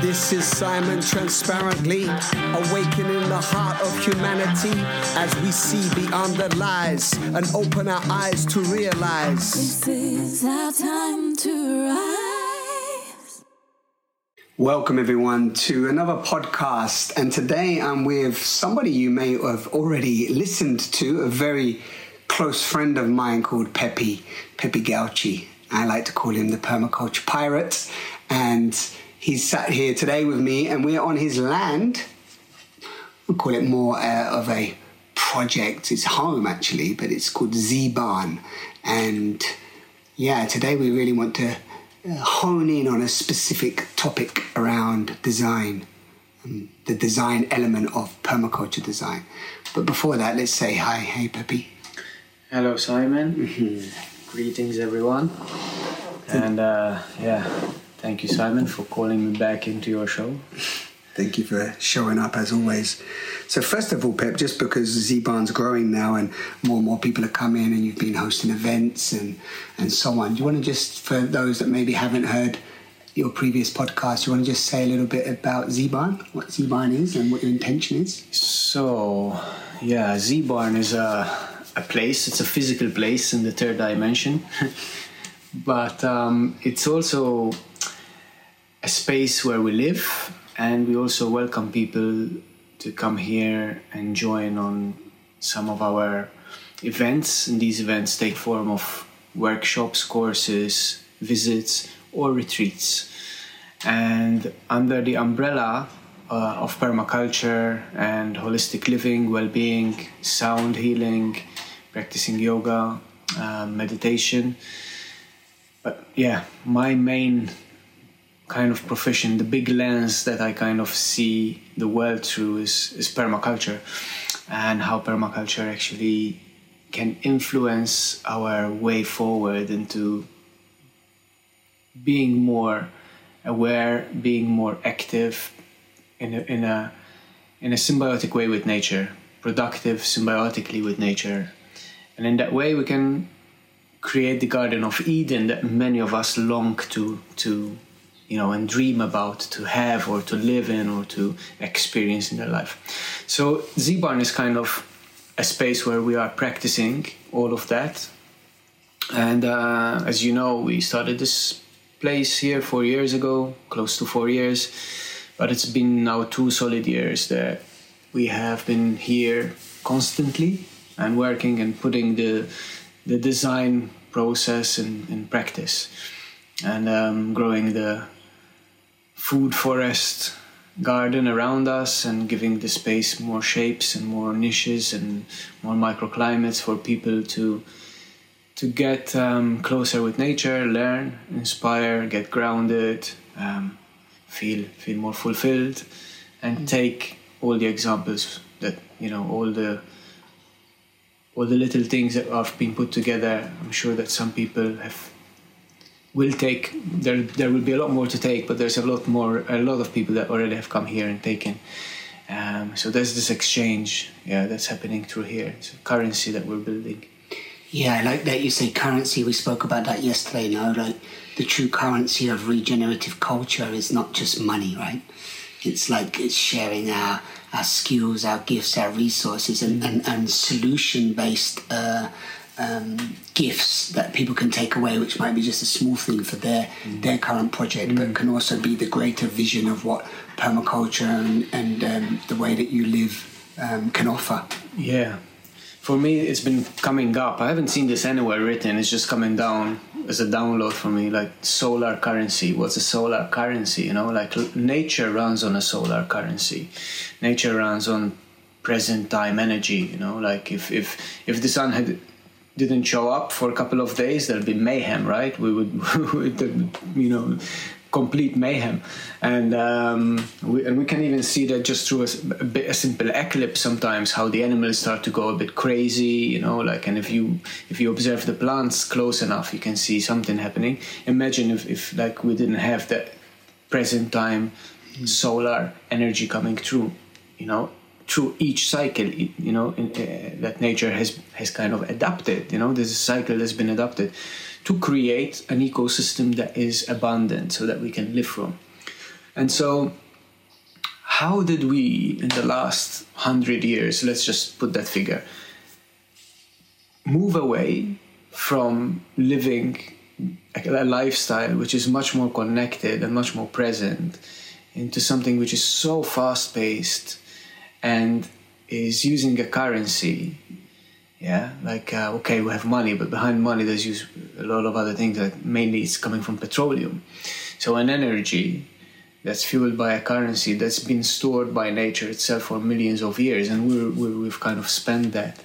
This is Simon transparently awakening the heart of humanity as we see beyond the lies and open our eyes to realize. This is our time to rise. Welcome, everyone, to another podcast. And today I'm with somebody you may have already listened to, a very close friend of mine called Pepe, Pepe Gauchi. I like to call him the permaculture pirate. And he's sat here today with me, and we're on his land. We call it more uh, of a project. It's home, actually, but it's called Z-Barn. And yeah, today we really want to uh, hone in on a specific topic around design, um, the design element of permaculture design. But before that, let's say hi. Hey, Pepe. Hello, Simon. Greetings, everyone. And uh, yeah, thank you, Simon, for calling me back into your show. Thank you for showing up as always. So first of all, Pep, just because Z-Barn's growing now and more and more people are coming and you've been hosting events and, and so on, do you want to just, for those that maybe haven't heard your previous podcast, you want to just say a little bit about Z-Barn, what Z-Barn is and what your intention is? So, yeah, Z Barn is a, a place, it's a physical place in the third dimension. but um, it's also a space where we live, and we also welcome people to come here and join on some of our events. And these events take form of workshops, courses, visits, or retreats. And under the umbrella uh, of permaculture and holistic living, well-being, sound healing, practicing yoga, uh, meditation. But yeah, my main kind of profession, the big lens that I kind of see the world through is, is permaculture and how permaculture actually can influence our way forward into being more aware, being more active in a, in a, in a symbiotic way with nature, productive symbiotically with nature. And in that way, we can create the Garden of Eden that many of us long to, to you know, and dream about to have or to live in or to experience in their life. So Z-Barn is kind of a space where we are practicing all of that. And uh, as you know, we started this place here four years ago, close to four years. But it's been now two solid years that we have been here constantly and working and putting the the design process in, in practice. And um, growing the food forest garden around us and giving the space more shapes and more niches and more microclimates for people to to get um, closer with nature, learn, inspire, get grounded, um, feel feel more fulfilled, and take all the examples that you know all the all the little things that have been put together. I'm sure that some people have will take there there will be a lot more to take but there's a lot more a lot of people that already have come here and taken um, so there's this exchange yeah that's happening through here it's a currency that we're building Yeah, I like that you say currency. We spoke about that yesterday. No, like the true currency of regenerative culture is not just money, right? It's like it's sharing our our skills, our gifts, our resources, and and, and solution based. Uh, um, gifts that people can take away, which might be just a small thing for their their current project, but can also be the greater vision of what permaculture and, and um, the way that you live um, can offer. yeah for me it's been coming up i haven't seen this anywhere written it's just coming down as a download for me like solar currency. What's a solar currency you know? Like nature runs on a solar currency. Nature runs on present time energy you know? Like if if if the sun had didn't show up for a couple of days there'd be mayhem right? We would you know complete mayhem. And um, we, and we can even see that just through a, a bit- a simple eclipse sometimes how the animals start to go a bit crazy you know like and if you if you observe the plants close enough you can see something happening. Imagine if, if like we didn't have that present time solar energy coming through you know through each cycle you know in, uh, that nature has has kind of adapted you know there's a cycle that's been adapted to create an ecosystem that is abundant so that we can live from. And so, how did we, in the last hundred years, let's just put that figure, move away from living a lifestyle which is much more connected and much more present into something which is so fast paced and is using a currency yeah like uh, okay we have money but behind money there's use a lot of other things that mainly it's coming from petroleum. So an energy that's fueled by a currency that's been stored by nature itself for millions of years and we're, we're, we've kind of spent that.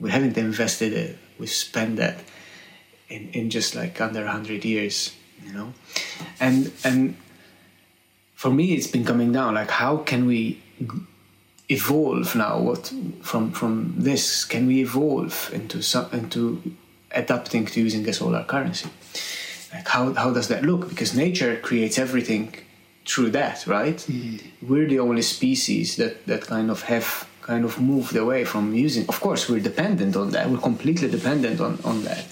We haven't invested it we've spent that in, in just like under 100 years you know? And and for me it's been coming down. Like how can we evolve now? What from from this can we evolve into some into adapting to using a solar currency? Like how, how does that look? Because nature creates everything through that right? Mm. we're the only species that that kind of have kind of moved away from using of course we're dependent on that. We're completely dependent on on that.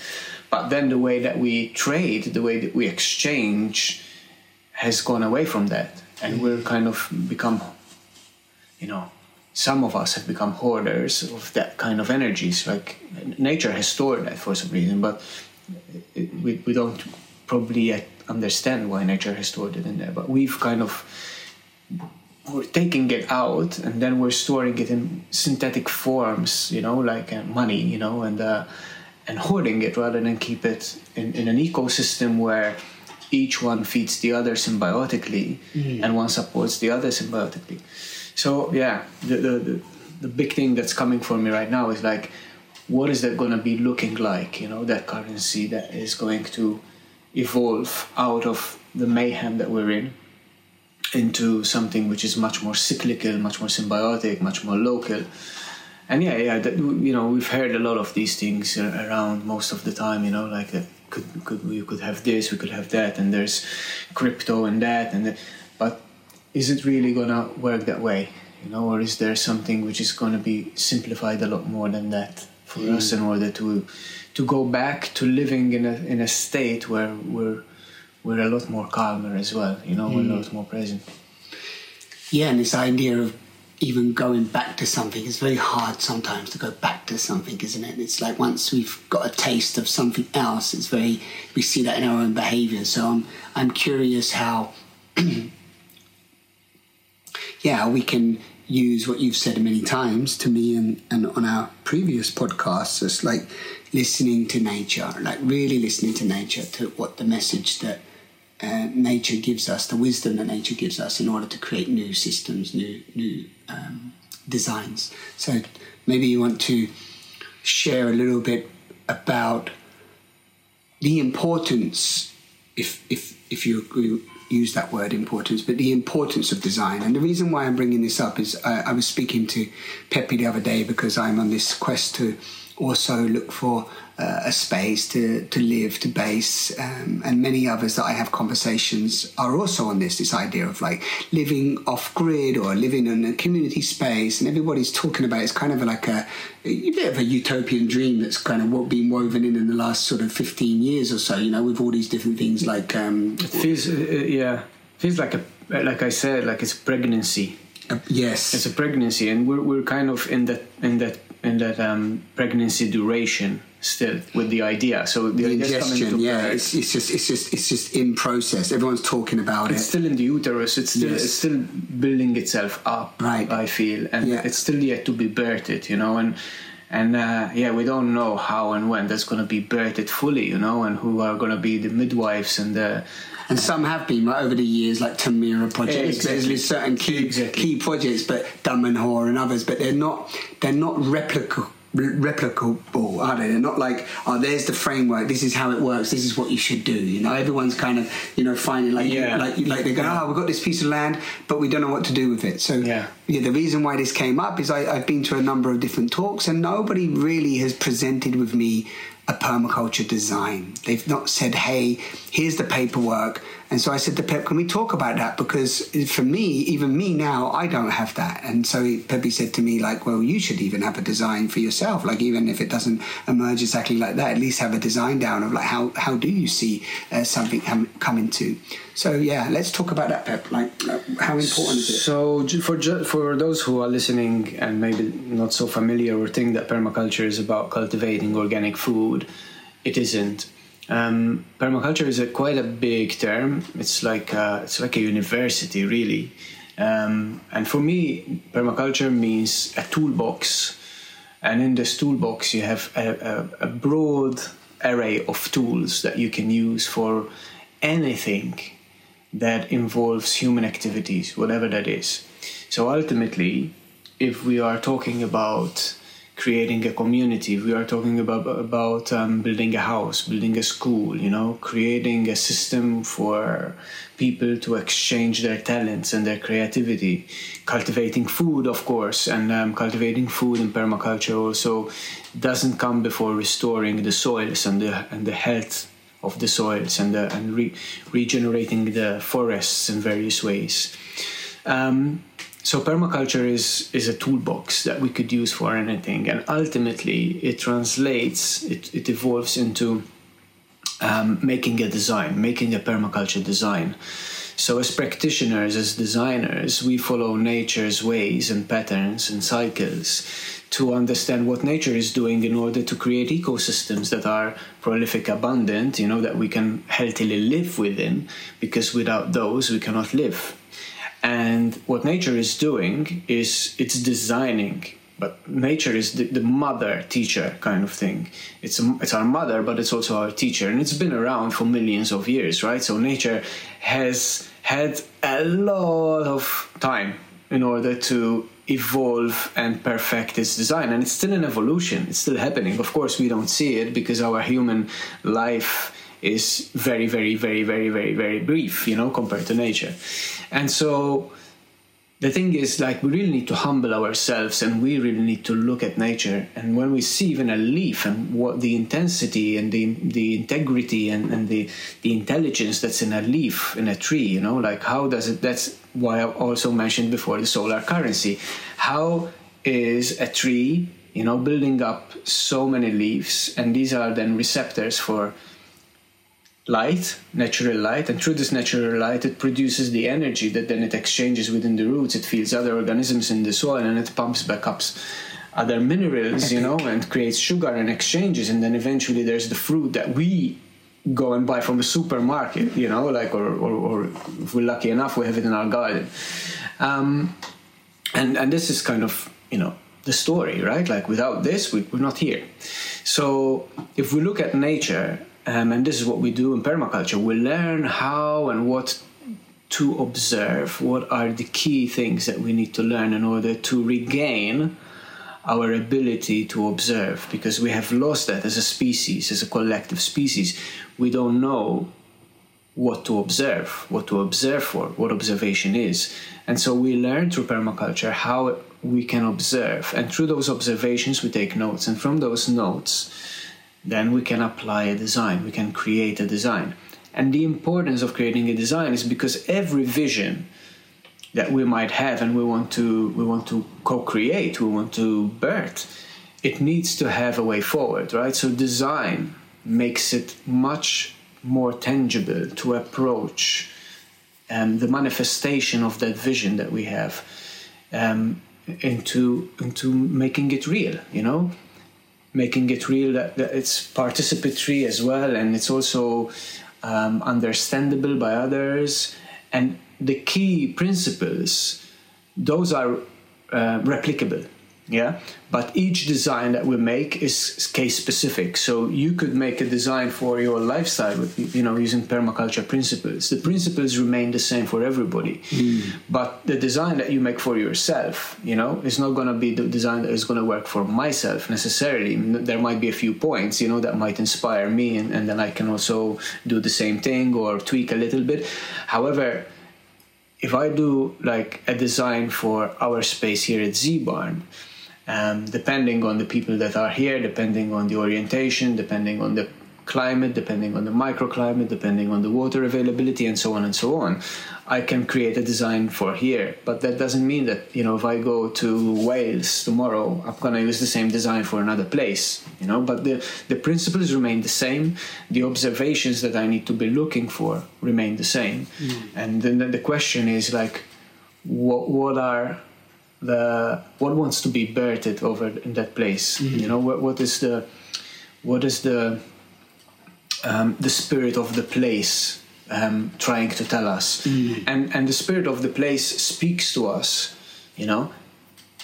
But then the way that we trade, the way that we exchange, has gone away from that, and we're kind of become, you know, some of us have become hoarders of that kind of energies. Like nature has stored that for some reason, but we we don't probably yet understand why nature has stored it in there. But we've kind of we're taking it out and then we're storing it in synthetic forms, you know, like uh, money, you know, and. Uh, and hoarding it rather than keep it in, in an ecosystem where each one feeds the other symbiotically mm. and one supports the other symbiotically. So yeah, the, the, the, the big thing that's coming for me right now is like, what is that going to be looking like? You know, that currency that is going to evolve out of the mayhem that we're in into something which is much more cyclical, much more symbiotic, much more local and yeah, yeah, that, you know, we've heard a lot of these things around most of the time. You know, like uh, could could we could have this, we could have that, and there's crypto and that, and is it really gonna work that way? You know, or is there something which is gonna be simplified a lot more than that for mm. us in order to to go back to living in a in a state where we're we're a lot more calmer as well. You know, mm. we're a lot more present. Yeah, and this idea of even going back to something it's very hard sometimes to go back to something isn't it it's like once we've got a taste of something else it's very we see that in our own behavior so i'm i'm curious how yeah we can use what you've said many times to me and, and on our previous podcasts it's like listening to nature like really listening to nature to what the message that uh, nature gives us, the wisdom that nature gives us, in order to create new systems, new new um, designs. So maybe you want to share a little bit about the importance, if if if you use that word importance, but the importance of design. And the reason why I'm bringing this up is I, I was speaking to Pepe the other day because I'm on this quest to also look for uh, a space to, to live, to base, um, and many others that I have conversations are also on this this idea of like living off grid or living in a community space, and everybody's talking about it's kind of like a, a bit of a utopian dream that's kind of been woven in in the last sort of fifteen years or so. You know, with all these different things like um, it feels uh, uh yeah feels like a like I said like it's pregnancy. Uh, yes, it's a pregnancy, and we're we're kind of in that in that that um, pregnancy duration still with the idea. So the, the ingestion, yeah, it's, it's, just it's just it's just in process. Everyone's talking about it's it. It's still in the uterus. It's still yes. it's still building itself up. Right. I feel, and yeah. it's still yet to be birthed. You know, and and uh, yeah, we don't know how and when that's going to be birthed fully. You know, and who are going to be the midwives and the and some have been right over the years, like Tamera projects. Yeah, exactly. There's certain key exactly. key projects, but Damanhur and others, but they're not they're not replicable replicable, are they? They're not like, oh, there's the framework. This is how it works. This is what you should do. You know, everyone's kind of, you know, finding like, yeah. like, like they go, oh, we've got this piece of land, but we don't know what to do with it. So, yeah, yeah the reason why this came up is I, I've been to a number of different talks, and nobody really has presented with me a permaculture design. They've not said, hey, here's the paperwork. And so I said to Pep, can we talk about that? Because for me, even me now, I don't have that. And so Pepe said to me, like, well, you should even have a design for yourself. Like, even if it doesn't emerge exactly like that, at least have a design down of like, how, how do you see uh, something com- coming to? So yeah, let's talk about that, Pep. Like, uh, how important is it? So for for those who are listening and maybe not so familiar or think that permaculture is about cultivating organic food, it isn't. Um, permaculture is a quite a big term. It's like a, it's like a university, really. Um, and for me, permaculture means a toolbox, and in this toolbox you have a, a, a broad array of tools that you can use for anything that involves human activities, whatever that is. So ultimately, if we are talking about creating a community, we are talking about about um, building a house, building a school, you know, creating a system for people to exchange their talents and their creativity, cultivating food, of course, and um, cultivating food in permaculture also doesn't come before restoring the soils and the and the health of the soils and the, and re- regenerating the forests in various ways. Um, so permaculture is is a toolbox that we could use for anything, and ultimately it translates, it, it evolves into um, making a design, making a permaculture design. So as practitioners, as designers, we follow nature's ways and patterns and cycles to understand what nature is doing in order to create ecosystems that are prolific, abundant, you know, that we can healthily live within, because without those we cannot live. And what nature is doing is it's designing, but nature is the, the mother teacher kind of thing. It's, it's our mother, but it's also our teacher. And it's been around for millions of years, right? So nature has had a lot of time in order to evolve and perfect its design. And it's still an evolution, it's still happening. Of course, we don't see it because our human life is very, very, very, very, very, very brief, you know, compared to nature. And so the thing is, like, we really need to humble ourselves and we really need to look at nature. And when we see even a leaf and what the intensity and the, the integrity and, and the, the intelligence that's in a leaf, in a tree, you know, like, how does it, that's why I also mentioned before the solar currency. How is a tree, you know, building up so many leaves, and these are then receptors for light, natural light, and through this natural light, it produces the energy that then it exchanges within the roots. It feeds other organisms in the soil, and it pumps back up other minerals, you know, and creates sugar and exchanges, and then eventually there's the fruit that we go and buy from the supermarket, you know, like or or, or if we're lucky enough, we have it in our garden. Um, and and this is kind of you know the story, right? Like without this, we, we're not here. So if we look at nature um, and this is what we do in permaculture. We learn how and what to observe, what are the key things that we need to learn in order to regain our ability to observe, because we have lost that as a species, as a collective species. We don't know what to observe, what to observe for, what observation is. And so we learn through permaculture how we can observe. And through those observations, we take notes. And from those notes, then we can apply a design, we can create a design. And the importance of creating a design is because every vision that we might have and we want to we want to co-create, we want to birth, it needs to have a way forward, right? So design makes it much more tangible to approach um, the manifestation of that vision that we have um, into into making it real, you know, making it real that, that it's participatory as well and it's also um, understandable by others. And the key principles those are uh, replicable yeah. But each design that we make is case specific. So you could make a design for your lifestyle with you know using permaculture principles. The principles remain the same for everybody. Mm. but the design that you make for yourself you know is not going to be the design that is going to work for myself necessarily. There might be a few points you know that might inspire me and, and then i can also do the same thing or tweak a little bit. However if i do like a design for our space here at z barn um, depending on the people that are here, depending on the orientation, depending on the climate, depending on the microclimate, depending on the water availability, and so on and so on. I can create a design for here, but that doesn't mean that you know if I go to Wales tomorrow, I'm gonna use the same design for another place. You know, but the the principles remain the same. The observations that I need to be looking for remain the same, and then the- the question is like, what what are the what wants to be birthed over in that place? You know, what what is the what is the um, the spirit of the place um, trying to tell us? And and the spirit of the place speaks to us you know?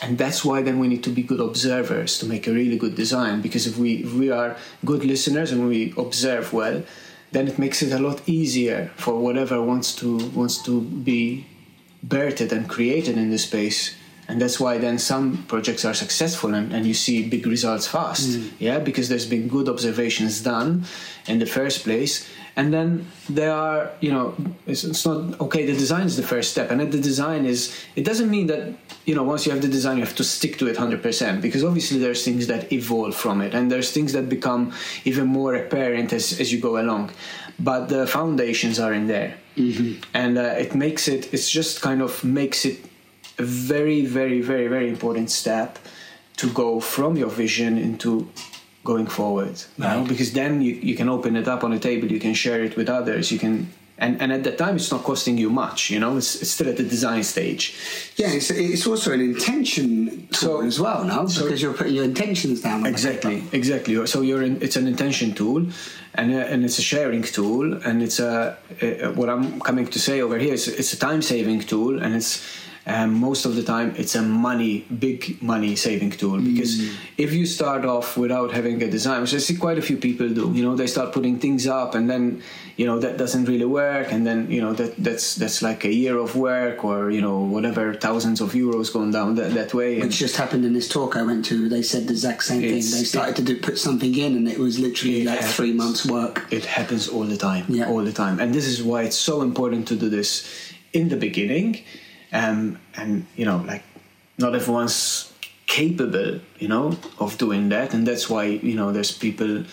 And that's why then we need to be good observers to make a really good design because if we if we are good listeners and we observe well then it makes it a lot easier for whatever wants to wants to be birthed and created in the space and that's why then some projects are successful and, and you see big results fast. Yeah because there's been good observations done in the first place. And then there are you know it's, it's not okay the design is the first step. And the design is it doesn't mean that you know once you have the design you have to stick to it 100% because obviously there's things that evolve from it. And there's things that become even more apparent as, as you go along. But the foundations are in there. And uh, it makes it it's just kind of makes it a very very very very important step to go from your vision into going forward you know? Because then you, you can open it up on a table you can share it with others you can and, and at that time it's not costing you much you know? It's, it's still at the design stage. Yeah, it's, it's also an intention tool So- as well, no? so- Because you're putting your intentions down. Exactly exactly. So you're in, it's an intention tool and, uh, and it's a sharing tool and it's a, uh what i'm coming to say over here is it's a time saving tool and it's um, most of the time it's a money big money saving tool because if you start off without having a design which i see quite a few people do you know they start putting things up and then you know that doesn't really work and then you know that that's that's like a year of work or you know whatever thousands of euros going down that, that way and Which just happened in this talk I went to. They said the exact same thing. They started to do, put something in, and it was literally It like happens. three months' work. it happens all the time Yeah. all the time and this is why it's so important to do this in the beginning um, and you know like not everyone's capable you know of doing that. And that's why you know there's people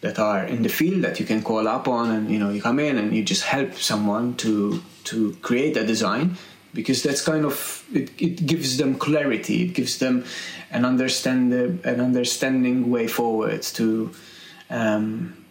that are in the field that you can call up on and you know you come in and you just help someone to to create a design because that's kind of it, it gives them clarity. It gives them an understand an understanding way forward to um,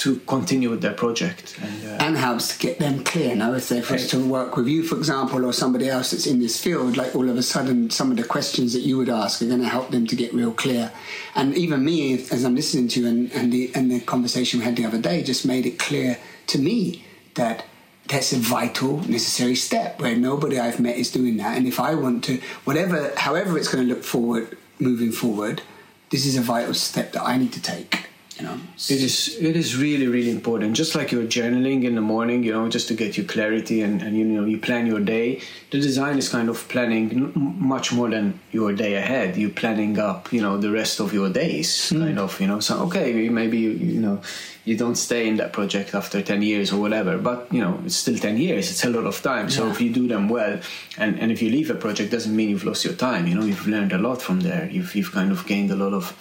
to continue with their project and uh, and helps to get them clear. Now, if they was to work with you, for example, or somebody else that's in this field, like all of a sudden, some of the questions that you would ask are going to help them to get real clear. And even me, as I'm listening to you, and, and the and the conversation we had the other day, just made it clear to me that that's a vital, necessary step where nobody I've met is doing that. And if I want to, whatever, however, it's going to look forward, moving forward, this is a vital step that I need to take. You know, It is it is really really important. Just like you're journaling in the morning, you know, just to get you clarity and, and you know you plan your day. The design is kind of planning much more than your day ahead. You're planning up, you know, the rest of your days, hmm. kind of, you know. So okay, maybe you, you know you don't stay in that project after ten years or whatever, but you know it's still ten years. It's a lot of time. So Yeah. if you do them well, and and if you leave a project, doesn't mean you've lost your time. You know, you've learned a lot from there. You've you've kind of gained a lot of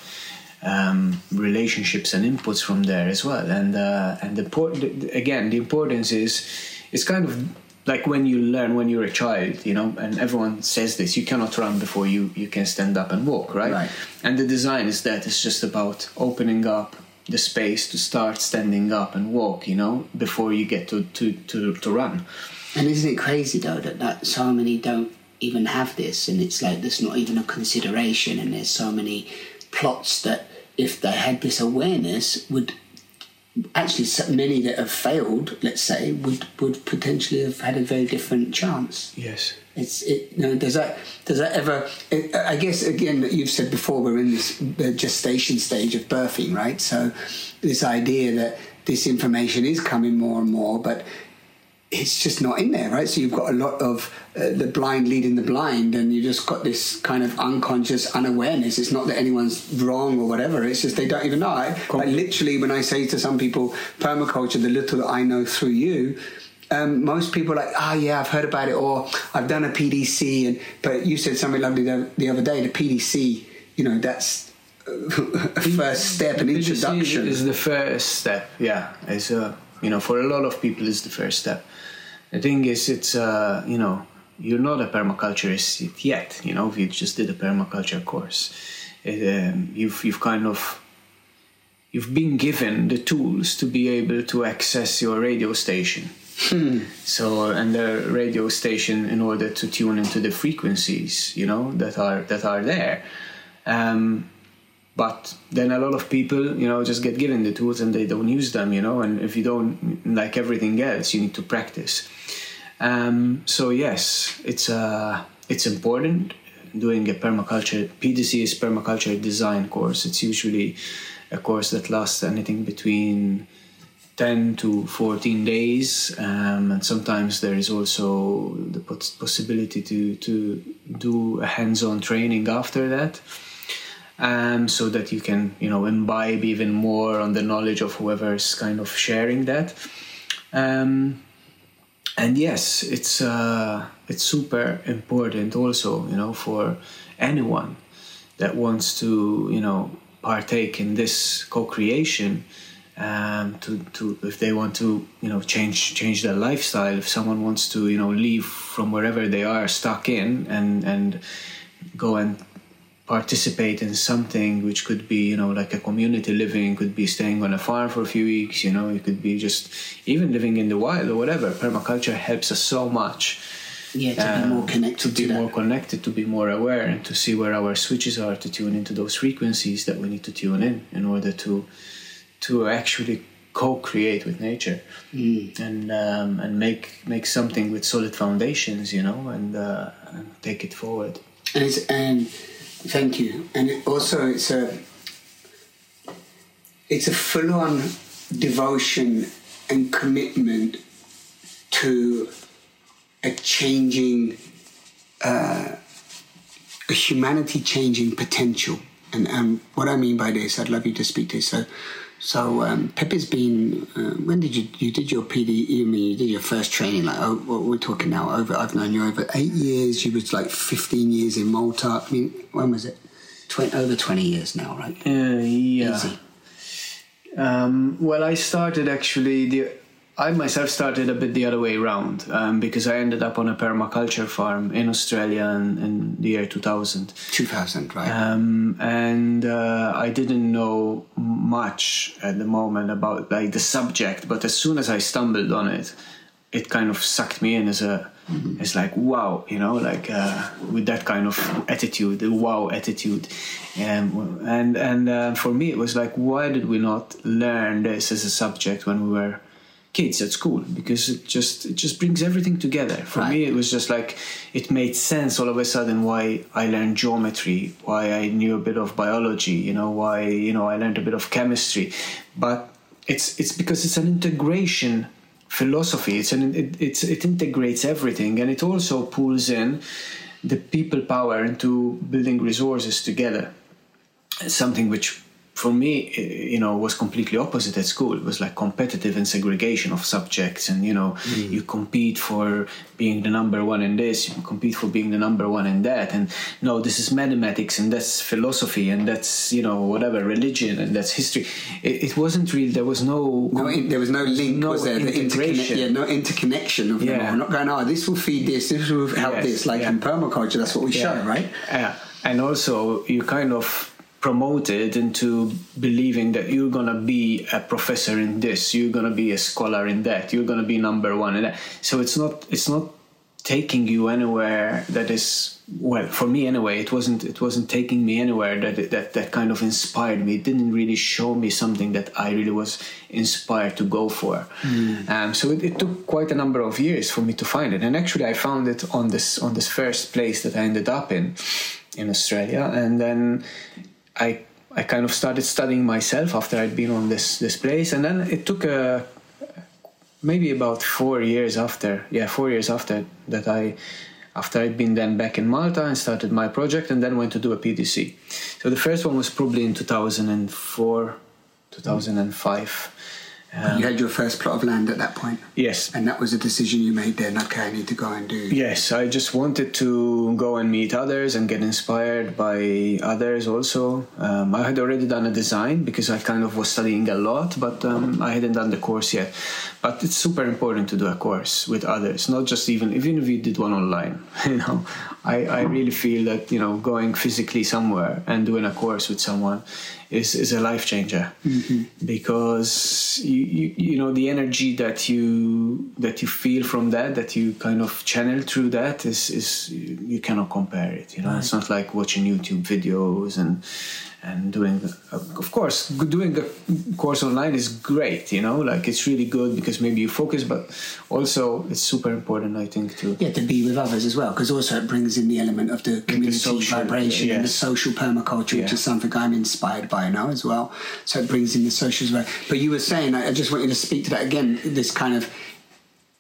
um, relationships and inputs from there as well. And uh, and the, the again, the importance is it's kind of like when you learn when you're a child, you know, and everyone says this: you cannot run before you you can stand up and walk, right? Right. And the design is that it's just about opening up the space to start standing up and walk, you know, before you get to to to, to run. And isn't it crazy though that, that so many don't even have this, and it's like there's not even a consideration, and there's so many plots that if they had this awareness would actually many that have failed, let's say, would would potentially have had a very different chance. Yes. It's it. You know, does that does that ever? it, I guess again, you've said before, we're in this gestation stage of birthing, right? So this idea that this information is coming more and more, but it's just not in there, right? So you've got a lot of uh, the blind leading the blind, and you just got this kind of unconscious unawareness. It's not that anyone's wrong or whatever. It's just they don't even know. I, like literally, when I say to some people, permaculture, the little that I know through you. Um, most people are like, ah, yeah, I've heard about it, or I've done a PDC, and but you said something lovely the, the other day. The PDC you know that's a first step, an PDC introduction. is the first step. Yeah, it's a you know for a lot of people it's the first step. The thing is, it's uh, you know you're not a permaculturist yet. You know, if you just did a permaculture course, it, um, you've you've kind of you've been given the tools to be able to access your radio station. So and the radio station in order to tune into the frequencies, you know, that are that are there. Um, but then a lot of people, you know, just get given the tools and they don't use them, you know. And if you don't, like everything else, you need to practice. Um, so yes, it's uh, it's important doing a permaculture. PDC is permaculture design course. It's usually a course that lasts anything between 10 to 14 days um, and sometimes there is also the possibility to, to do a hands-on training after that um, so that you can you know imbibe even more on the knowledge of whoever's kind of sharing that. Um, and yes it's uh, it's super important also you know for anyone that wants to you know partake in this co-creation um, to, to if they want to you know change change their lifestyle if someone wants to you know leave from wherever they are stuck in and and go and participate in something which could be you know like a community living could be staying on a farm for a few weeks you know it could be just even living in the wild or whatever permaculture helps us so much Yeah, to be um, more connected to to, be that. more connected, to be more aware, and to see where our switches are to tune into those frequencies that we need to tune in in order to to actually co-create with nature Mm. and um, and make make something with solid foundations, you know, and, uh, and take it forward. And it's and thank you. And also it's a it's a full on devotion and commitment to a changing uh, a humanity changing potential. And um, what I mean by this, I'd love you to speak to. So so um, Pepe's been. Uh, when did you you did your PD? You mean you did your first training? Like oh, what we're talking now. Over I've known you over eight years. You was like fifteen years in Malta. I mean, when was it? Twen- over 20 years now, right? Uh, yeah. Easy. Um, well, I started actually the. I myself started a bit the other way around um, because I ended up on a permaculture farm in Australia in, in the year 2000. 2000, right? um, and uh, I didn't know much at the moment about like the subject, but as soon as I stumbled on it, it kind of sucked me in as a it's like wow, you know, like uh, with that kind of attitude, the wow attitude, um, and and uh, for me it was like why did we not learn this as a subject when we were kids at school because it just it just brings everything together. For me it was just like it made sense all of a sudden why i learned geometry why i knew a bit of biology you know why you know i learned a bit of chemistry. But it's it's because it's an integration philosophy. It's an it, it's it integrates everything and it also pulls in the people power into building resources together. Something which for me eh, you know was completely opposite at school it was like competitive and segregation of subjects and you know you compete for being the number one in this you compete for being the number one in that and no this is mathematics and that's philosophy and that's you know whatever religion and that's history it, it wasn't really there was no no, in, there was no link, no was there? The interconnect, integration. yeah, no interconnection of them Yeah. all. Not going, oh, this will feed this, this will help Yes, this. Like yeah. in permaculture, that's what we show, right? Yeah, and also you kind of promoted into believing that you're gonna be a professor in this, you're gonna be a scholar in that, you're gonna be number one in that. So it's not it's not taking you anywhere that is well for me anyway it wasn't it wasn't taking me anywhere that that that kind of inspired me. It didn't really show me something that i really was inspired to go for. Um, so it, it took quite a number of years for me to find it. And actually i found it on this on this first place that i ended up in in australia. And then i i kind of started studying myself after i'd been on this this place. And then it took a maybe about four years after yeah four years after that i after i'd been then back in malta and started my project and then went to do a pdc so the first one was probably in 2004 2005 you had your first plot of land at that point, Yes. and that was a decision you made. Then, okay, I need to go and do. Yes, I just wanted to go and meet others and get inspired by others also. Um, I had already done a design because I kind of was studying a lot, but um, I hadn't done the course yet. But it's super important to do a course with others, not just even even if you did one online. You know, I, I really feel that you know going physically somewhere and doing a course with someone is, is a life changer. Mm-hmm. Because you, you you know the energy that you that you feel from that that you kind of channel through that is is you cannot compare it you know? It's not like watching youtube videos and and doing of course doing a course online is great you know like it's really good because maybe you focus but also it's super important i think to Yeah, to be with others as well, because also it brings in the element of the community social, vibration and the social permaculture, which is something I'm inspired by now as well. So it brings in the social as well. But you were saying, I just want you to speak to that again, this kind of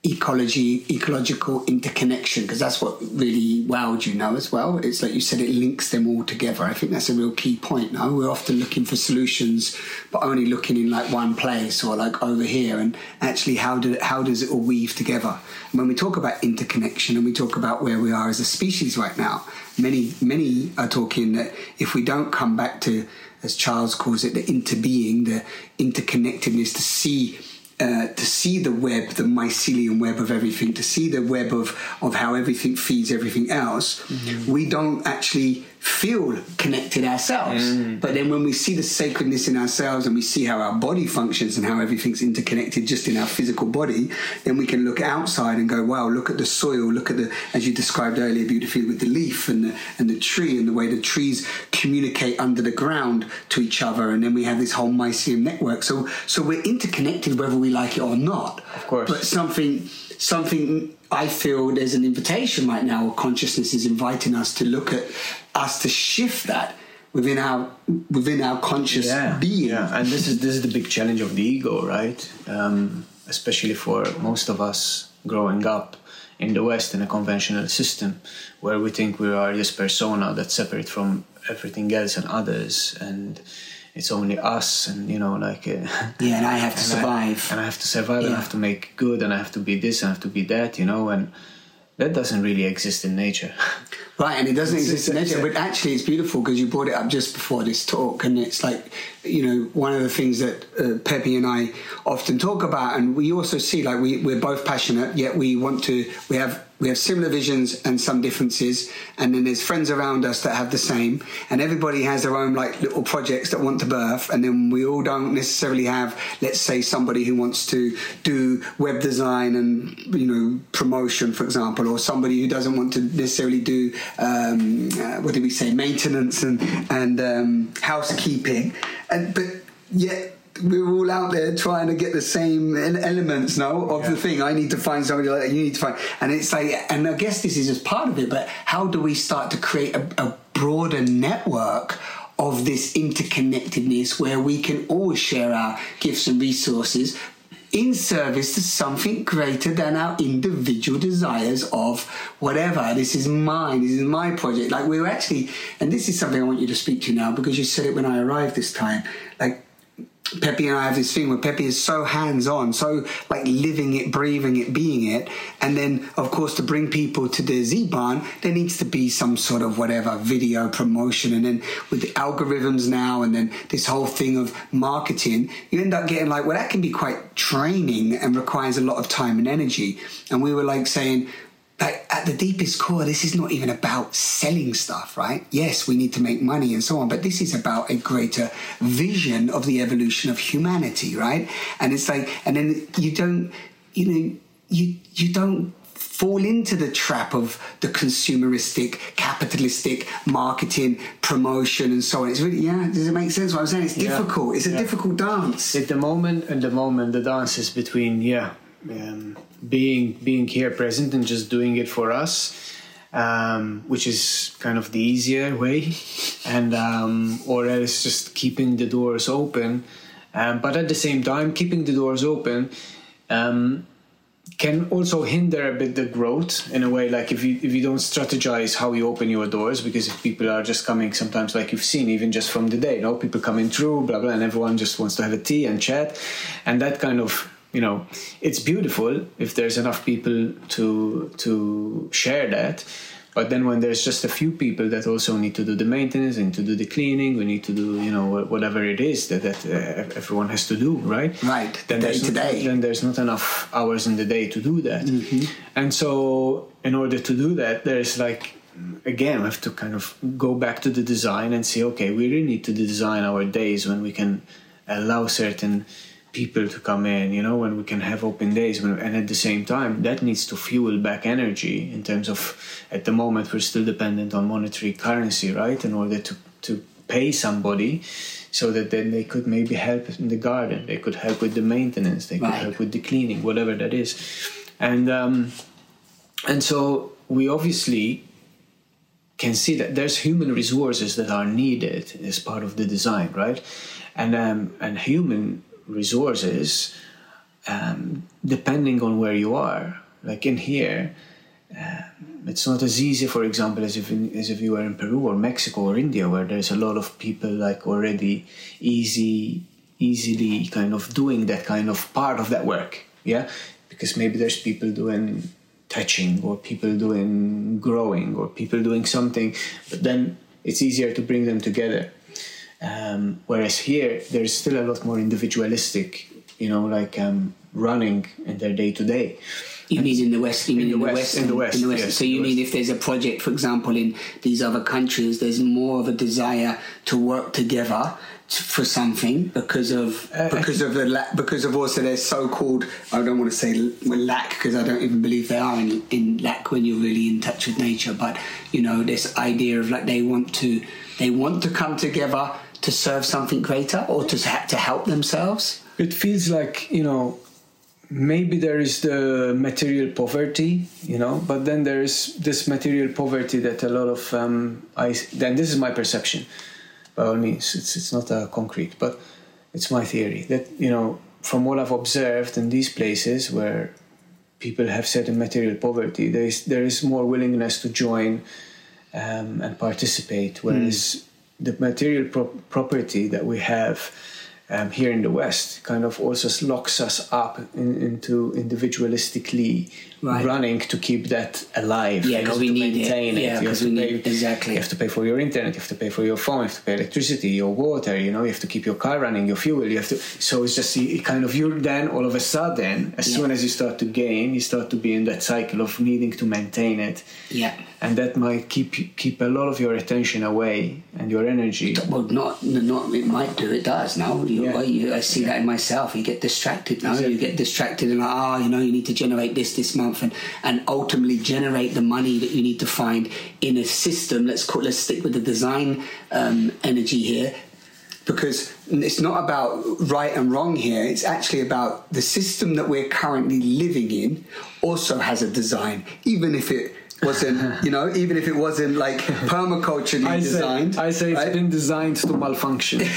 ecology, ecological interconnection, because that's what really wowed you know as well. It's like you said, it links them all together. I think that's a real key point now. We're often looking for solutions, but only looking in like one place or like over here. And actually, how, do, how does it all weave together? And when we talk about interconnection and we talk about where we are as a species right now, many, many are talking that if we don't come back to, as Charles calls it, the interbeing, the interconnectedness, to see uh, to see the web, the mycelium web of everything, to see the web of, of how everything feeds everything else, we don't actually feel connected ourselves. Mm. But then when we see the sacredness in ourselves and we see how our body functions and how everything's interconnected just in our physical body, then we can look outside and go, wow, look at the soil, look at the, as you described earlier beautifully with the leaf and the, and the tree and the way the trees communicate under the ground to each other. And then we have this whole mycelium network. So, so we're interconnected whether we like it or not. Of course. But something, something I feel there's an invitation right now, or consciousness is inviting us to look at us to shift that within our within our conscious being. Yeah, and this is this is the big challenge of the ego, right? Um, especially for most of us growing up in the West in a conventional system, where we think we are this persona that's separate from everything else and others, and it's only us, and you know, like. Uh, Yeah, and I have to and I- survive. and I have to survive, and I have to make good, and I have to be this, and I have to be that, you know, and that doesn't really exist in nature. Right, and it doesn't It's- exist in nature, but actually it's beautiful because you brought it up just before this talk, and it's like, you know, one of the things that uh, Pepe and I often talk about, and we also see like we, we're both passionate, yet we want to, we have we have similar visions and some differences, and then there's friends around us that have the same, and everybody has their own like little projects that want to birth, and then we all don't necessarily have, let's say, somebody who wants to do web design and you know promotion, for example, or somebody who doesn't want to necessarily do um, uh, what do we say, maintenance and and um, housekeeping, and but yet we're all out there trying to get the same elements no of the thing i need to find somebody like that you need to find and it's like and i guess this is just part of it but how do we start to create a, a broader network of this interconnectedness where we can all share our gifts and resources in service to something greater than our individual desires of whatever. This is mine. This is my project. Like we're actually, and this is something I want you to speak to now because you said it when I arrived this time. Like Pepe and I have this thing where Pepe is so hands on, so like living it, breathing it, being it. And then, of course, to bring people to the Z Barn, there needs to be some sort of whatever video promotion. And then with the algorithms now, and then this whole thing of marketing, you end up getting like, well, that can be quite training and requires a lot of time and energy. And we were like saying, like at the deepest core, this is not even about selling stuff, right? Yes, we need to make money and so on, but this is about a greater vision of the evolution of humanity, right? And it's like, and then you don't, you know, you you don't fall into the trap of the consumeristic, capitalistic marketing, promotion, and so on. It's really, yeah. Does it make sense? What I'm saying? It's Yeah. difficult. It's a Yeah. difficult dance. at the moment at the moment the dance is between yeah um, being being here present and just doing it for us um, which is kind of the easier way. And um, or else just keeping the doors open. Um, but at the same time keeping the doors open um, can also hinder a bit the growth in a way like if you if you don't strategize how you open your doors because if people are just coming sometimes like you've seen even just from the day you know people coming through blah blah and everyone just wants to have a tea and chat. And that kind of you know it's beautiful if there's enough people to to share that but then when there's just a few people that also need to do the maintenance and to do the cleaning, we need to do you know whatever it is that that uh, everyone has to do, right? Right. Then Day there's to not, day. Then there's not enough hours in the day to do that, Mm-hmm. and so in order to do that, there's like again we have to kind of go back to the design and say, okay, we really need to design our days when we can allow certain people to come in you know when we can have open days when, and at the same time that needs to fuel back energy in terms of at the moment we're still dependent on monetary currency right in order to to pay somebody so that then they could maybe help in the garden they could help with the maintenance they could Right. help with the cleaning whatever that is and um and so we obviously can see that there's human resources that are needed as part of the design, right? And um, and human resources, um, depending on where you are, like in here, uh, it's not as easy, for example, as if in, as if you were in Peru or Mexico or India, where there's a lot of people like already easy, easily kind of doing that kind of part of that work, yeah, because maybe there's people doing touching or people doing growing or people doing something, but then it's easier to bring them together. Um, whereas here, there's still a lot more individualistic, you know, like um, running in their day to day. You mean in the West? You mean the in the West, West? in the West, yes, so you the mean West. if there's a project, for example, in these other countries, there's more of a desire to work together to, for something because of because of the la- because of also their so-called I don't want to say lack because I don't even believe they are in, in lack when you're really in touch with nature but you know this idea of like they want to they want to come together to serve something greater or to to help themselves? It feels like, you know, maybe there is the material poverty, you know, but then there is this material poverty that a lot of, um, I, then this is my perception, by all means, it's, it's not a concrete, but it's my theory that, you know, from what I've observed in these places where people have certain material poverty, there is, there is more willingness to join um, and participate, whereas the material pro- property that we have um, here in the West kind of also locks us up in, into individualistically Right. running to keep that alive. Yeah, you 'cause know, we need it. maintain it. Yeah, have to we pay- need- exactly. You have to pay for your internet. You have to pay for your phone. You have to pay electricity, your water. You know, you have to keep your car running, your fuel. You have to. So it's just you, kind of you're then all of a sudden, as Yeah. soon as you start to gain, you start to be in that cycle of needing to maintain it yeah and that might keep keep a lot of your attention away and your energy. well not not it might do it does now you, Yeah. you, I see that in myself you get distracted now you get distracted and like oh you know you need to generate this this month and ultimately generate the money that you need to find in a system let's call let's stick with the design um, energy here because it's not about right and wrong here. It's actually about the system that we're currently living in also has a design, even if it wasn't, you know, even if it wasn't like permaculturally designed. I say it's been designed to malfunction.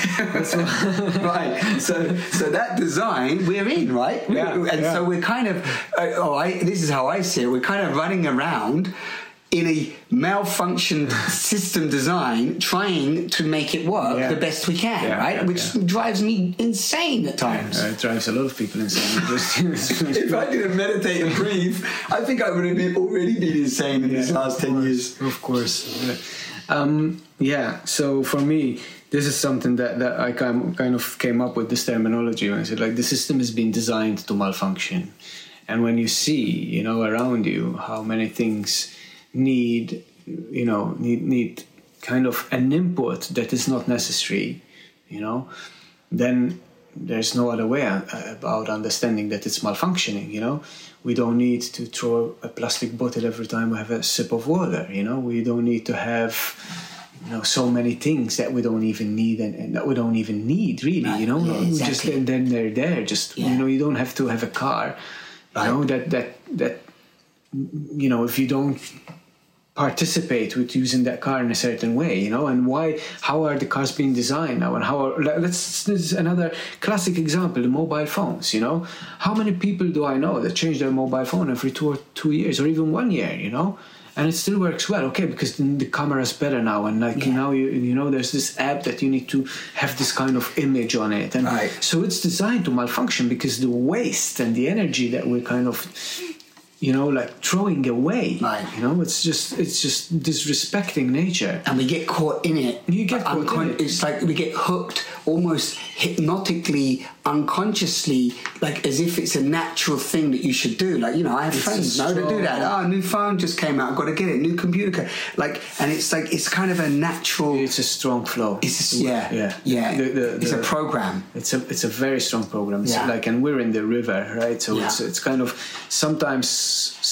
Right. So, so that design we're in, right? Yeah, and yeah. so we're kind of, uh, oh, I, this is how I see it. We're kind of running around in a malfunctioned system design, trying to make it work Yeah. the best we can, Yeah, right? yeah, Which drives me insane at times. It drives a lot of people insane. If I didn't meditate and breathe, I think I would have been, already been insane in these last 10 course, years. Of course. Yeah. Um, yeah, so for me, this is something that, that I kind kind of came up with this terminology when I said, like, the system has been designed to malfunction. And when you see, you know, around you how many things need, you know, need, need kind of an input that is not necessary, you know, then there's no other way uh, about understanding that it's malfunctioning you know. We don't need to throw a plastic bottle every time we have a sip of water you know. We don't need to have you know so many things that we don't even need and, and that we don't even need really Right, you know. Yeah, We just exactly. then, then they're there. Just Yeah. you know you don't have to have a car. You know that that that you know if you don't participate with using that car in a certain way you know and why how are the cars being designed now and how are let- let's this is another classic example the mobile phones you know. How many people do i know that change their mobile phone every two or two years or even one year you know? And it still works well okay because the the camera's better now and like now you you know there's this app that you need to have this kind of image on it and Right. so it's designed to malfunction because the waste and the energy that we're kind of you know like throwing away Right. you know it's just it's just disrespecting nature and we get caught in it. You get caught in it. It's like we get hooked almost hypnotically, unconsciously, like as if it's a natural thing that you should do. Like, you know, I have It's friends a know to do that. Oh, new phone just came out, I've got to get it. New computer. Like, and it's like, it's kind of a natural. it's a strong flow It's just, yeah, yeah yeah. The- the- it's a program. It's a it's a very strong program. It's Yeah. like and we're in the river, right? So it's it's kind of sometimes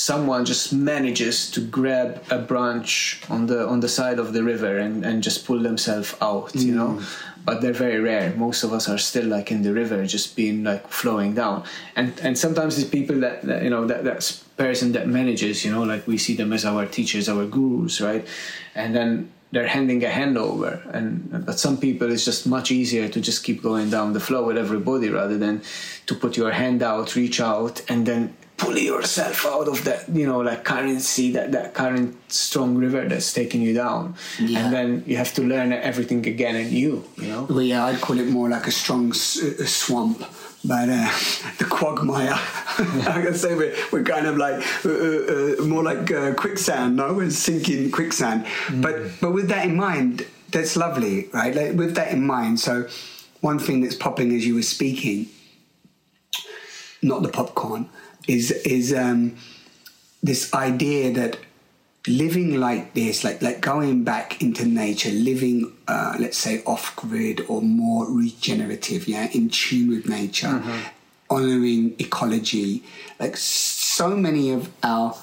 someone just manages to grab a branch on the on the side of the river and, and just pull themselves out, you know. Mm. But they're very rare. Most of us are still like in the river, just being like flowing down. And and sometimes these people that, that you know that that person that manages, you know, like we see them as our teachers, our gurus, right? And then they're handing a handover and but some people it's just much easier to just keep going down the flow with everybody rather than to put your hand out reach out and then pull yourself out of that you know like currency that that current strong river that's taking you down Yeah. and then you have to learn everything again anew you know Well, yeah, I'd call it more like a strong s- uh, swamp. But uh, the quagmire, I can say we're, we're kind of like uh, uh, uh, more like uh, quicksand. No, we're sinking quicksand. But but with that in mind, that's lovely, right? Like, with that in mind, so one thing that's popping as you were speaking, not the popcorn, is is um, this idea that living like this, like like going back into nature, living, uh, let's say, off grid or more regenerative, yeah, in tune with nature, honoring ecology, like so many of our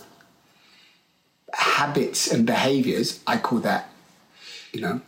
habits and behaviors, I call that, you know,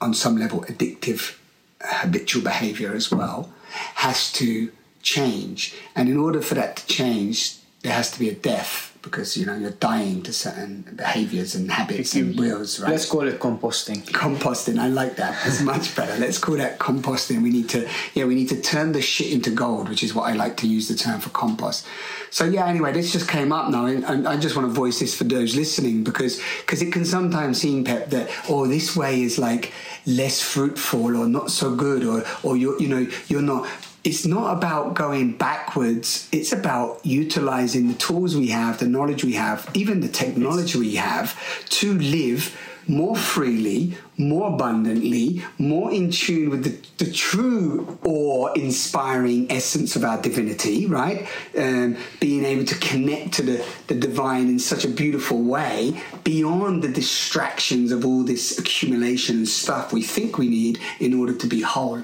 on some level, addictive habitual behavior as well, has to change. And in order for that to change, there has to be a death because you know you're dying to certain behaviors and habits and wills, right? let's call it composting composting. I like that. It's much better. Let's call that composting. We need to, yeah, we need to turn the shit into gold, which is what I like to use the term for compost. So yeah, anyway, this just came up now, and, I just want to voice this for those listening because because it can sometimes seem, Pep, that oh, this way is like less fruitful or not so good, or or you're you know you're not. It's not about going backwards. It's about utilizing the tools we have, the knowledge we have, even the technology we have to live more freely, more abundantly, more in tune with the, the true awe inspiring essence of our divinity, right? Um, being able to connect to the, the divine in such a beautiful way beyond the distractions of all this accumulation and stuff we think we need in order to be whole.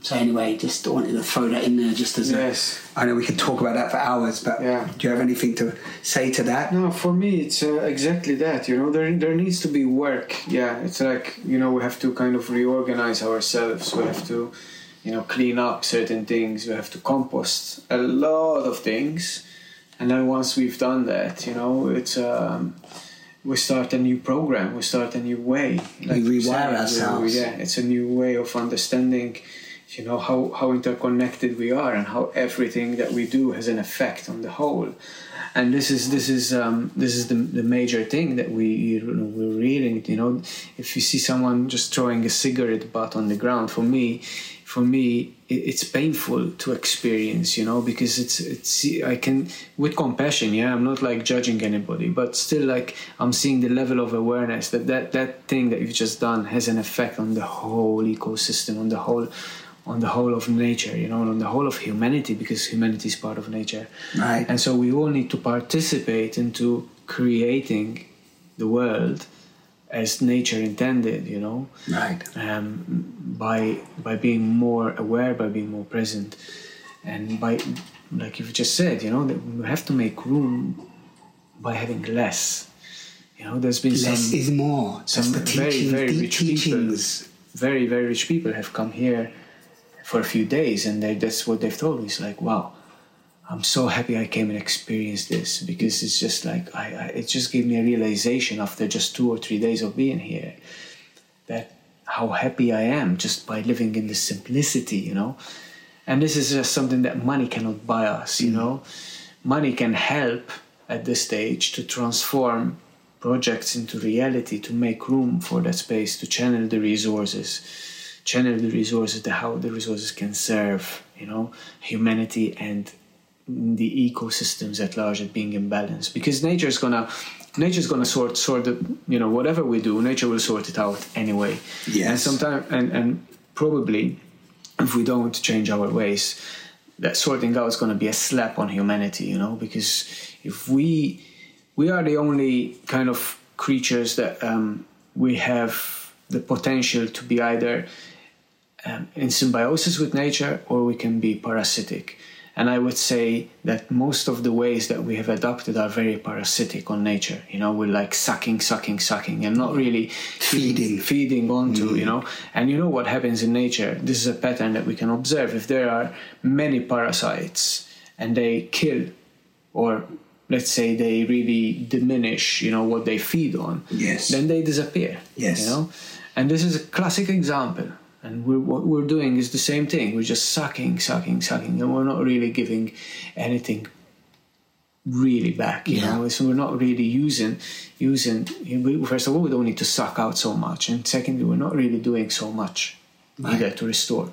So, anyway, just wanted to throw that in there just as Yes. a. I know we could talk about that for hours, but Yeah. do you have anything to say to that? No, for me, it's uh, exactly that. You know, there there needs to be work. Yeah, it's like you know we have to kind of reorganize ourselves. We have to, you know, clean up certain things. We have to compost a lot of things, and then once we've done that, you know, it's um, we start a new program. We start a new way. you rewire said, ourselves. Yeah, it's a new way of understanding. You know how, how interconnected we are and how everything that we do has an effect on the whole and this is this is um, this is the, the major thing that we you know, we're reading. You know, if you see someone just throwing a cigarette butt on the ground, for me, for me, it, it's painful to experience. You know, because it's it's I can with compassion. Yeah, I'm not like judging anybody, but still like I'm seeing the level of awareness that that that thing that you've just done has an effect on the whole ecosystem, on the whole on the whole of nature, you know, and on the whole of humanity, because humanity is part of nature. Right. And so we all need to participate into creating the world as nature intended, you know, Right. um, by by being more aware, by being more present, and by, like you've just said, you know, that we have to make room by having less. You know, there's been Less some is more. That's some the very teachings, very rich teachings. people, very very rich people have come here for a few days, and they, that's what they've told me. It's like, wow, I'm so happy I came and experienced this because it's just like I, I it just gave me a realization after just two or three days of being here that how happy I am just by living in the simplicity, you know. And this is just something that money cannot buy us, you mm-hmm. know. Money can help at this stage to transform projects into reality, to make room for that space, to channel the resources, channel the resources, the how the resources can serve, you know, humanity and the ecosystems at large at being in balance. Because nature is gonna nature's gonna sort sort the you know whatever we do, nature will sort it out anyway. Yes. And sometimes and and probably if we don't change our ways, that sorting out is going to be a slap on humanity, you know, because if we we are the only kind of creatures that um, we have the potential to be either um, in symbiosis with nature or we can be parasitic. And I would say that most of the ways that we have adopted are very parasitic on nature. You know, we're like sucking, sucking, sucking, and not really Feeding. feeding onto. You know, and you know what happens in nature. This is a pattern that we can observe. If there are many parasites and they kill, or let's say they really diminish, you know, what they feed on, Yes. then they disappear. Yes. you know, and this is a classic example. And we're, what we're doing is the same thing. We're just sucking, sucking, sucking, and we're not really giving anything really back. You Yeah. know, so we're not really using using. we- First of all, we don't need to suck out so much, and secondly, we're not really doing so much either to restore.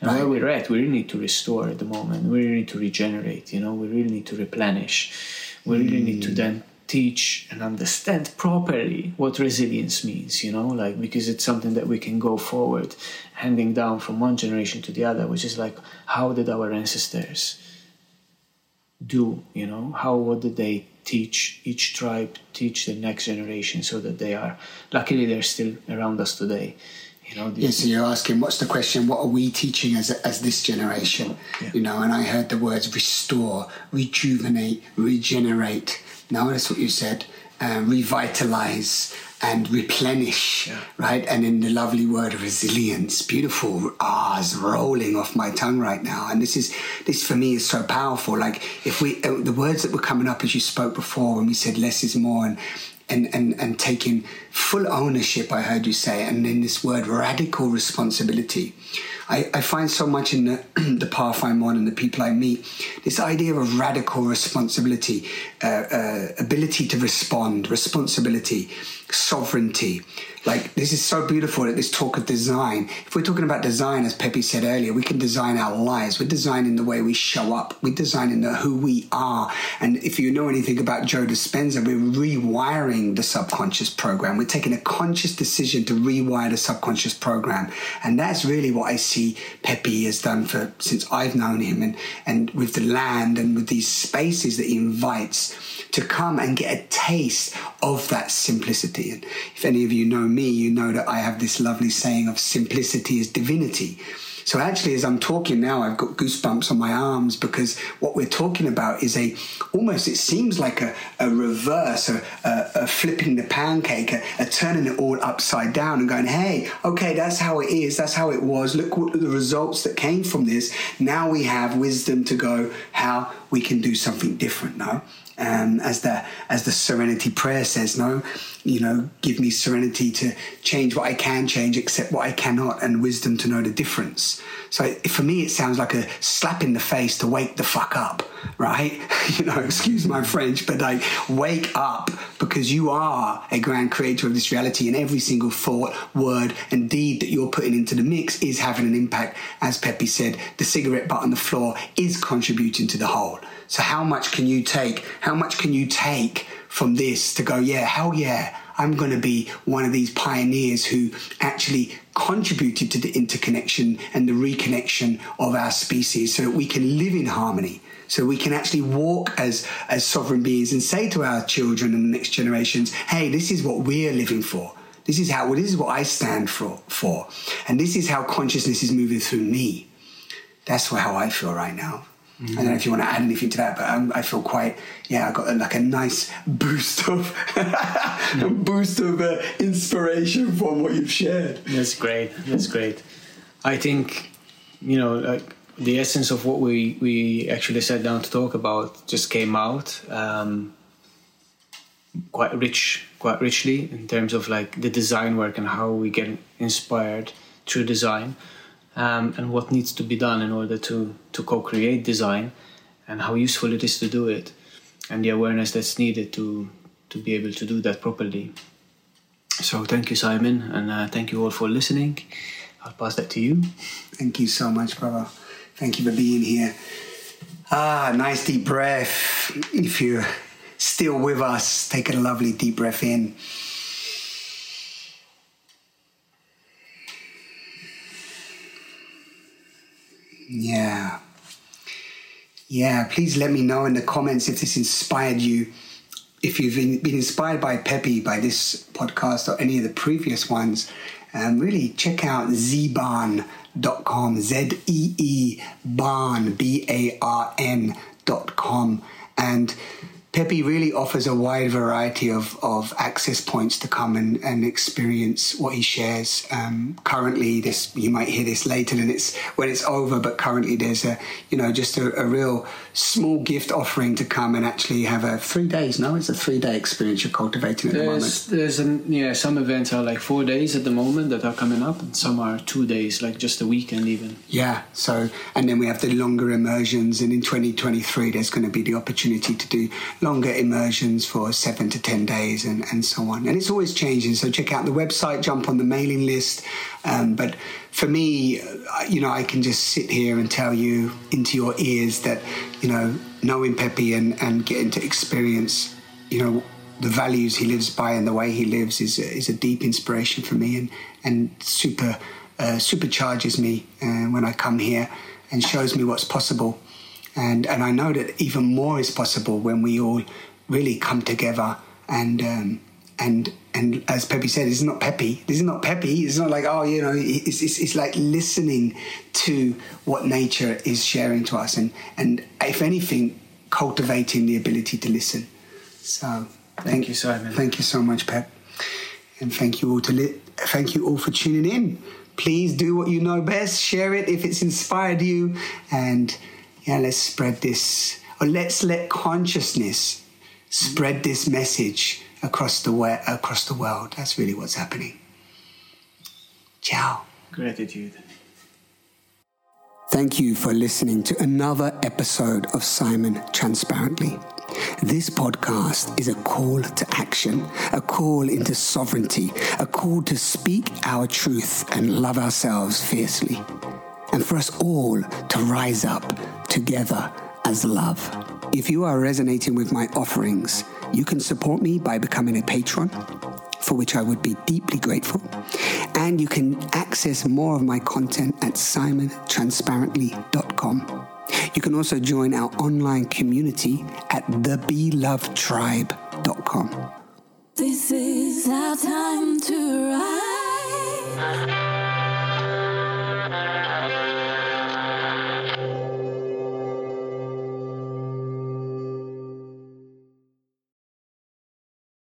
And where we're at, we really need to restore at the moment. We really need to regenerate. You know, we really need to replenish. We really need to mm. then teach and understand properly what resilience means. You know, like because it's something that we can go forward, handing down from one generation to the other, which is like how did our ancestors do you know how what did they teach each tribe teach the next generation so that they are luckily they're still around us today you know the- Yeah, so you're asking, what's the question? What are we teaching as, as this generation? Yeah. You know, and I heard the words restore, rejuvenate, regenerate. Now that's what you said. Uh, revitalize and replenish, Yeah. right? And in the lovely word resilience, beautiful R's rolling off my tongue right now. And this is this for me is so powerful. Like if we uh, the words that were coming up as you spoke before when we said less is more and and, and, and taking full ownership, I heard you say, and then this word radical responsibility. I, I find so much in the, the path I'm on and the people I meet, this idea of radical responsibility, uh, uh, ability to respond, responsibility, sovereignty. Like, this is so beautiful that this talk of design. If we're talking about design, as Pepe said earlier, we can design our lives. We're designing the way we show up. We're designing the who we are. And if you know anything about Joe Dispenza, we're rewiring the subconscious program. We're taking a conscious decision to rewire the subconscious program. And that's really what I see Pepe has done for since I've known him and, and with the land and with these spaces that he invites to come and get a taste of that simplicity. And if any of you know me, you know that I have this lovely saying of simplicity is divinity. So actually, as I'm talking now, I've got goosebumps on my arms because what we're talking about is a almost it seems like a, a reverse, a, a, a flipping the pancake, a, a turning it all upside down and going, hey, okay, that's how it is, that's how it was. Look what the results that came from this. Now we have wisdom to go how we can do something different. No, um, as the as the Serenity Prayer says, no, you know, give me serenity to change what I can change, accept what I cannot, and wisdom to know the difference. So for me, it sounds like a slap in the face to wake the fuck up, right? you know, excuse my French, but like wake up because you are a grand creator of this reality, and every single thought, word, and deed that you're putting into the mix is having an impact. As Pepe said, the cigarette butt on the floor is contributing to the whole. So how much can you take? How much can you take from this to go, yeah, hell yeah, I'm going to be one of these pioneers who actually contributed to the interconnection and the reconnection of our species so that we can live in harmony. So we can actually walk as, as sovereign beings and say to our children and the next generations, hey, this is what we're living for. This is how, this is what I stand for, for. And this is how consciousness is moving through me. That's how I feel right now. I don't know if you want to add anything to that, but um, I feel quite, yeah, I got a, like a nice boost of boost of uh, inspiration from what you've shared. That's great. That's great. I think, you know, like the essence of what we we actually sat down to talk about just came out um, quite rich, quite richly in terms of like the design work and how we get inspired through design, um, and what needs to be done in order to to co-create design, and how useful it is to do it, and the awareness that's needed to to be able to do that properly. So thank you, Simon, and uh, thank you all for listening. I'll pass that to you. Thank you so much, brother. Thank you for being here. Ah, nice deep breath. If you're still with us, take a lovely deep breath in. Yeah. Yeah, please let me know in the comments if this inspired you. If you've been inspired by Pepe, by this podcast or any of the previous ones, um, really check out zeebarn.com, Z E E Barn, B A R N.com. And Pepe really offers a wide variety of, of access points to come and, and experience what he shares. Um, currently, this you might hear this later than it's when it's over, but currently there's a you know just a, a real small gift offering to come and actually have a three days. No, it's a three day experience you're cultivating at the moment. There's there's an, yeah some events are like four days at the moment that are coming up, and some are two days, like just a weekend even. Yeah. So, and then we have the longer immersions, and in 2023, there's going to be the opportunity to do longer immersions for seven to 10 days and, and so on. And it's always changing. So, check out the website, jump on the mailing list. Um, but for me, uh, you know, I can just sit here and tell you into your ears that, you know, knowing Pepe and, and getting to experience, you know, the values he lives by and the way he lives is is a deep inspiration for me and and super uh, supercharges me uh, when I come here and shows me what's possible and and I know that even more is possible when we all really come together and um, and and as Pepe said, it's not Pepe. This is not Pepe. It's not like oh, you know, it's, it's it's like listening to what nature is sharing to us, and and if anything, cultivating the ability to listen. So Thank you, Simon. Thank you so much, Pep, and thank you all to li- thank you all for tuning in. Please do what you know best. Share it if it's inspired you, and yeah, let's spread this. Or let's let consciousness spread this message across the across the world. That's really what's happening. Ciao. Gratitude. Thank you for listening to another episode of Simon Transparently. This podcast is a call to action, a call into sovereignty, a call to speak our truth and love ourselves fiercely, and for us all to rise up together as love. If you are resonating with my offerings, you can support me by becoming a patron for which I would be deeply grateful. And you can access more of my content at simontransparently.com. You can also join our online community at thebelovedtribe.com. This is our time to rise.